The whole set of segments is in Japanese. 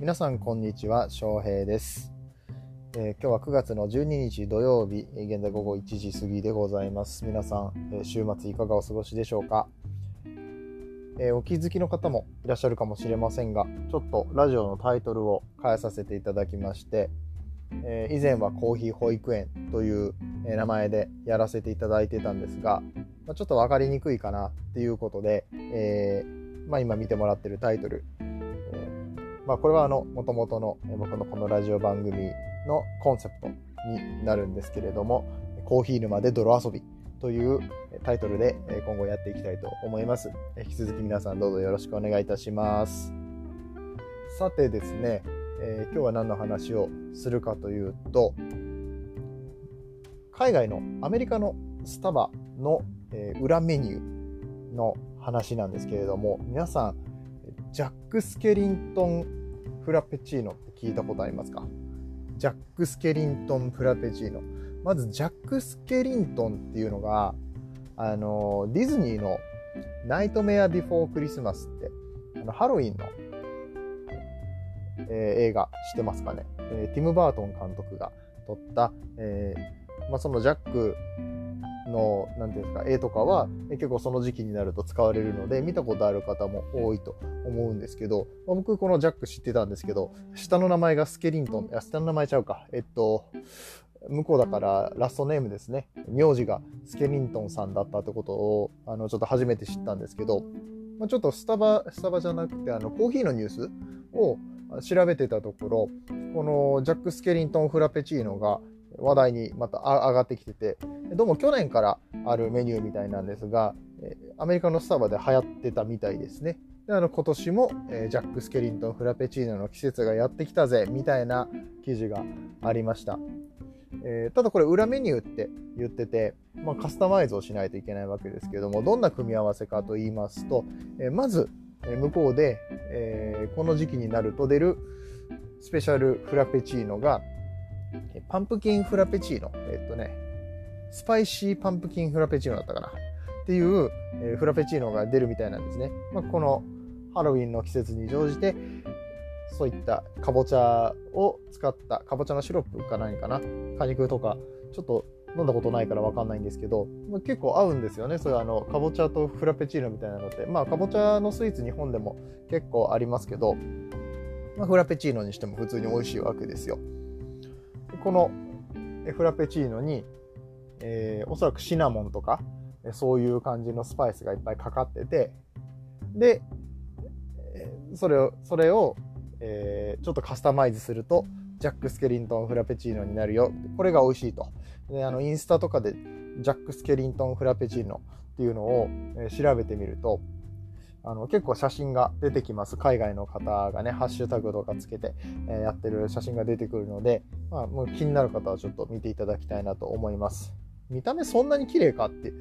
皆さんこんにちは翔平です、えー、今日は9月の12日土曜日現在午後1時過ぎでございます。皆さん、えー、週末いかがお過ごしでしょうか、えー、お気づきの方もいらっしゃるかもしれませんがちょっとラジオのタイトルを変えさせていただきましてえー、以前はコーヒー保育園という、え名前でやらせていただいてたんですが、まあ、ちょっと分かりにくいかなっていうことで、えー、まあ、今見てもらってるタイトル、まあ、これはあの、もともとの僕のこのラジオ番組のコンセプトになるんですけれども、コーヒー沼で泥遊びというタイトルで今後やっていきたいと思います。引き続き皆さんどうぞよろしくお願いいたします。さてですね、えー、今日は何の話をするかというと、海外のアメリカのスタバの、え、裏メニューの話なんですけれども、皆さん、ジャック・スケリントンフラペチーノって聞いたことありますか？ジャック・スケリントンフラペチーノ。まず、ジャック・スケリントンっていうのが、あの、ディズニーのナイトメア・ビフォー・クリスマスって、あのハロウィンの、えー、映画してますかね、えー、ティム・バートン監督が撮った、えーまあ、そのジャックの、なんていうんですか、絵とかは結構その時期になると使われるので、見たことある方も多いと思うんですけど、まあ、僕このジャック知ってたんですけど、下の名前がスケリントン、いや、下の名前ちゃうか。えっと、向こうだからラストネームですね。名字がスケリントンさんだったってことを、あの、ちょっと初めて知ったんですけど、まあ、ちょっとスタバ、スタバじゃなくて、あの、コーヒーのニュースを調べてたところ、このジャック・スケリントンフラペチーノが話題にまた上がってきてて、どうも去年からあるメニューみたいなんですが、アメリカのスタバで流行ってたみたいですね。であの今年も、えジャック・スケリントン・フラペチーノの季節がやってきたぜみたいな記事がありました。えー、ただこれ裏メニューって言ってて、まあ、カスタマイズをしないといけないわけですけどもどんな組み合わせかと言いますと、えー、まず、向こうで、えー、この時期になると出るスペシャルフラペチーノがパンプキンフラペチーノ。えっとね、スパイシーパンプキンフラペチーノだったかな。っていう、え、フラペチーノが出るみたいなんですね。まあ、このハロウィンの季節に乗じて、そういったかぼちゃを使った、かぼちゃのシロップか何かな。果肉とか、ちょっと飲んだことないからわかんないんですけど、まあ、結構合うんですよね。そういうあの、かぼちゃとフラペチーノみたいなのって。まあ、かぼちゃのスイーツ日本でも結構ありますけど、まあ、フラペチーノにしても普通に美味しいわけですよ。このフラペチーノに、えー、おそらくシナモンとか、そういう感じのスパイスがいっぱいかかってて、で、それを、それを、えー、ちょっとカスタマイズすると、ジャック・スケリントンフラペチーノになるよ。これが美味しいと。で、あの、インスタとかで、ジャック・スケリントンフラペチーノっていうのを、え、調べてみると、あの結構写真が出てきます。海外の方がね、ハッシュタグとかつけて、えー、やってる写真が出てくるので、まあ、もう気になる方はちょっと見ていただきたいなと思います。見た目そんなに綺麗かって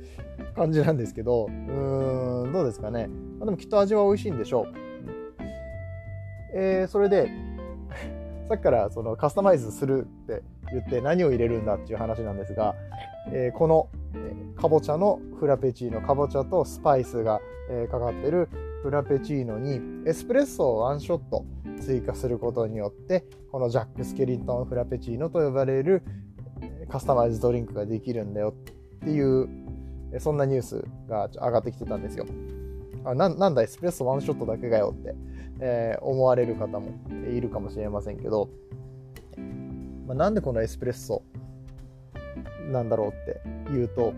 感じなんですけど、うーん、どうですかね。まあ、でもきっと味は美味しいんでしょう。えー、それで、さっきからそのカスタマイズするって言って何を入れるんだっていう話なんですが、えー、この、え、かぼちゃのフラペチーノ、かぼちゃとスパイスが、えー、かかってるフラペチーノにエスプレッソをワンショット追加することによってこのジャック・スケリントンフラペチーノと呼ばれるカスタマイズドリンクができるんだよっていうそんなニュースが上がってきてたんですよ。あななんだエスプレッソワンショットだけかよって、えー、思われる方もいるかもしれませんけど、まあ、なんでこのエスプレッソなんだろうって言うと、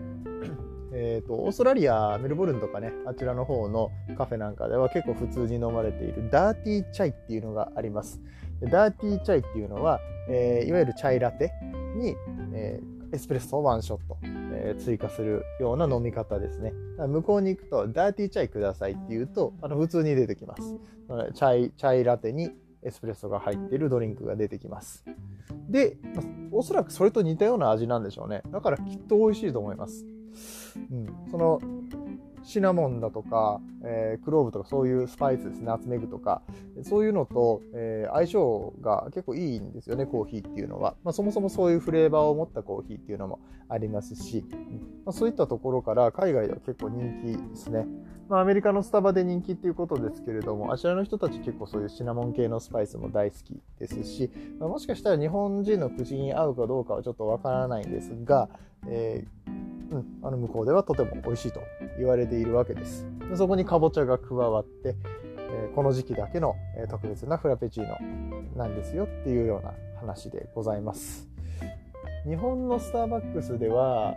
えっ、ー、と、オーストラリア、メルボルンとかね、あちらの方のカフェなんかでは結構普通に飲まれているダーティーチャイっていうのがあります。ダーティーチャイっていうのは、えー、いわゆるチャイラテに、えー、エスプレッソワンショット、えー、追加するような飲み方ですね。向こうに行くと、ダーティーチャイくださいって言うと、あの普通に出てきます。チャイ、チャイラテにエスプレッソが入っているドリンクが出てきます。で、おそらくそれと似たような味なんでしょうね。だからきっと美味しいと思います。うん、そのシナモンだとか、えー、クローブとかそういうスパイスですね、ナツメグとか、そういうのと、えー、相性が結構いいんですよね、コーヒーっていうのは。まあ、そもそもそういうフレーバーを持ったコーヒーっていうのもありますし、まあ、そういったところから海外では結構人気ですね。まあ、アメリカのスタバで人気っていうことですけれども、あちらの人たち結構そういうシナモン系のスパイスも大好きですし、まあ、もしかしたら日本人の口に合うかどうかはちょっとわからないんですが、えー、うん、あの向こうではとても美味しいと言われているわけです。そこにかぼちゃが加わって、この時期だけの、特別なフラペチーノなんですよっていうような話でございます。日本のスターバックスでは、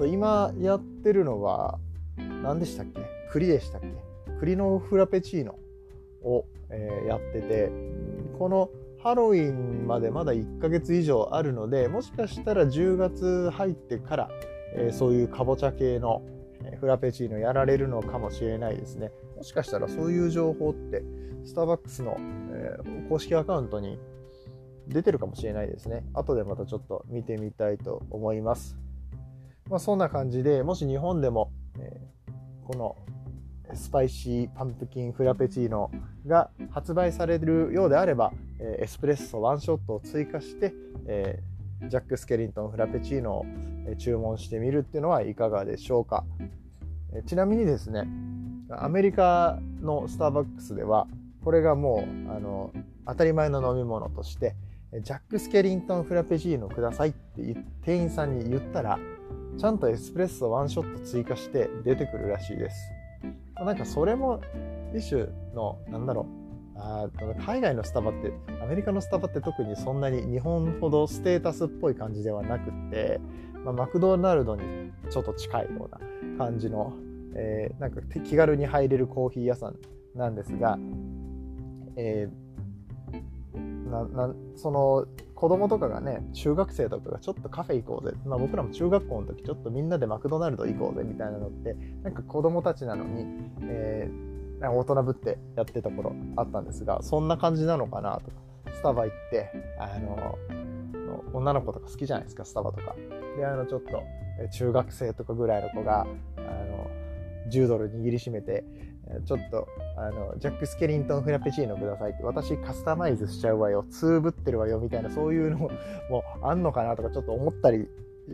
うん、今やってるのは何でしたっけ？栗でしたっけ？栗のフラペチーノを、やっててこのハロウィンまでまだ1ヶ月以上あるので、もしかしたら10月入ってから、えー、そういうかぼちゃ系のフラペチーノやられるのかもしれないですね。もしかしたらそういう情報って、スターバックスの、えー、公式アカウントに出てるかもしれないですね。後でまたちょっと見てみたいと思います。まあ、そんな感じで、もし日本でも、えー、このスパイシーパンプキンフラペチーノが発売されるようであれば、えエスプレッソワンショットを追加して、えジャック・スケリントンフラペチーノを注文してみるっていうのはいかがでしょうか。ちなみにですね、アメリカのスターバックスでは、これがもうあの当たり前の飲み物として、ジャック・スケリントンフラペチーノくださいって店員さんに言ったら、ちゃんとエスプレッソワンショット追加して出てくるらしいです。なんかそれも一種の、なんだろう、あ海外のスタバって、アメリカのスタバって特にそんなに日本ほどステータスっぽい感じではなくって、まあ、マクドナルドにちょっと近いような感じの、えー、なんか気軽に入れるコーヒー屋さんなんですが、えー、ななその子供とかがね、中学生とかがちょっとカフェ行こうぜ。まあ僕らも中学校の時ちょっとみんなでマクドナルド行こうぜみたいなのって、なんか子供たちなのに、えー、大人ぶってやってた頃あったんですが、そんな感じなのかなとか、スタバ行って、あの、女の子とか好きじゃないですか、スタバとか。で、あの、ちょっと、中学生とかぐらいの子が、あの、10ドル握りしめて、ちょっと、あの、ジャック・スケリントンフラペチーノくださいって、私カスタマイズしちゃうわよ、つぶってるわよ、みたいな、そういうのもあんのかなとかちょっと思ったり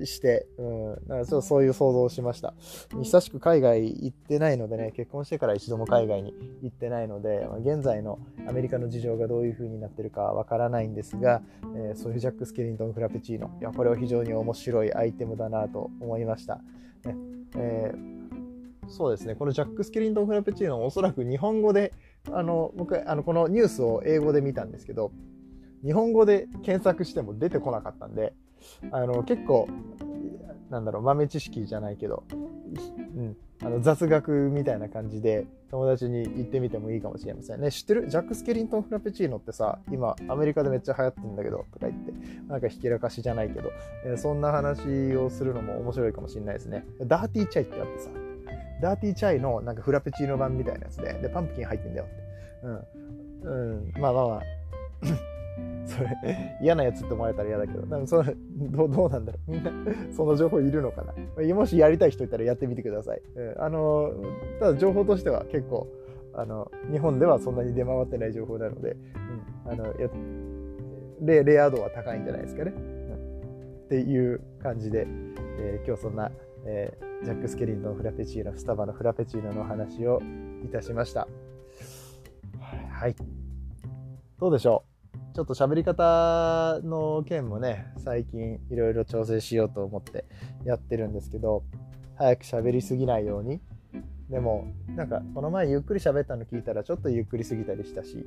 して、うん、だからちょっとそういう想像をしました。久しく海外行ってないのでね、結婚してから一度も海外に行ってないので、まあ、現在のアメリカの事情がどういう風になってるかわからないんですが、えー、そういうジャック・スケリントンフラペチーノ、いや、これは非常に面白いアイテムだなと思いました。ね。えーそうですね、このジャック・スケリントン・フラペチーノ、おそらく日本語で、あの僕あの、このニュースを英語で見たんですけど、日本語で検索しても出てこなかったんで、あの結構、なんだろう、豆知識じゃないけど、うん、あの雑学みたいな感じで友達に行ってみてもいいかもしれませんね。知ってる？ジャック・スケリントン・フラペチーノってさ、今アメリカでめっちゃ流行ってんだけど、とか言って、なんかひけらかしじゃないけど、えー、そんな話をするのも面白いかもしれないですね。ダーティーチャイってあってさ、ダーティーチャイのなんかフラペチーノ版みたいなやつで、で、パンプキン入ってんだよって。うん。うん。まあまあまあ。それ、嫌なやつって思われたら嫌だけど、そどどうなんだろう。みんな、その情報いるのかな。もしやりたい人いたらやってみてください。うん、あの、ただ情報としては結構、あの、日本ではそんなに出回ってない情報なので、うん、あの、やレレア度は高いんじゃないですかね。うん、っていう感じで、えー、今日そんな、えー、ジャック・スケリントンフラペチーノ、スタバのフラペチーノの話をいたしました。はい。どうでしょう？ちょっと喋り方の件もね、最近いろいろ調整しようと思ってやってるんですけど、早く喋りすぎないように。でも、なんか、この前ゆっくり喋ったの聞いたら、ちょっとゆっくりすぎたりしたし、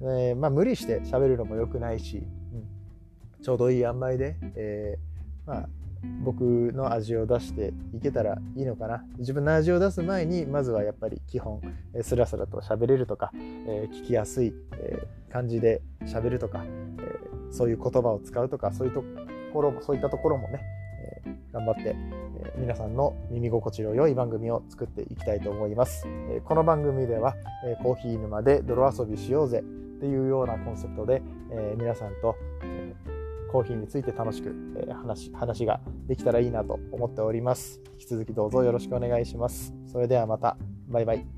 うんえー、まあ、無理して喋るのも良くないし、うん、ちょうどいい塩梅で、えー、まあ、僕の味を出していけたらいいのかな。自分の味を出す前にまずはやっぱり基本、スラスラと喋れるとか、えー、聞きやすい、えー、感じで喋るとか、えそういう言葉を使うとかそういうところもそういったところもね、え頑張って、え皆さんの耳心地の良い番組を作っていきたいと思います、えこの番組では、えコーヒー沼で泥遊びしようぜっていうようなコンセプトで、え皆さんと、えコーヒーについて楽しく、え、話話ができたらいいなと思っております。引き続きどうぞよろしくお願いします。それではまた。バイバイ。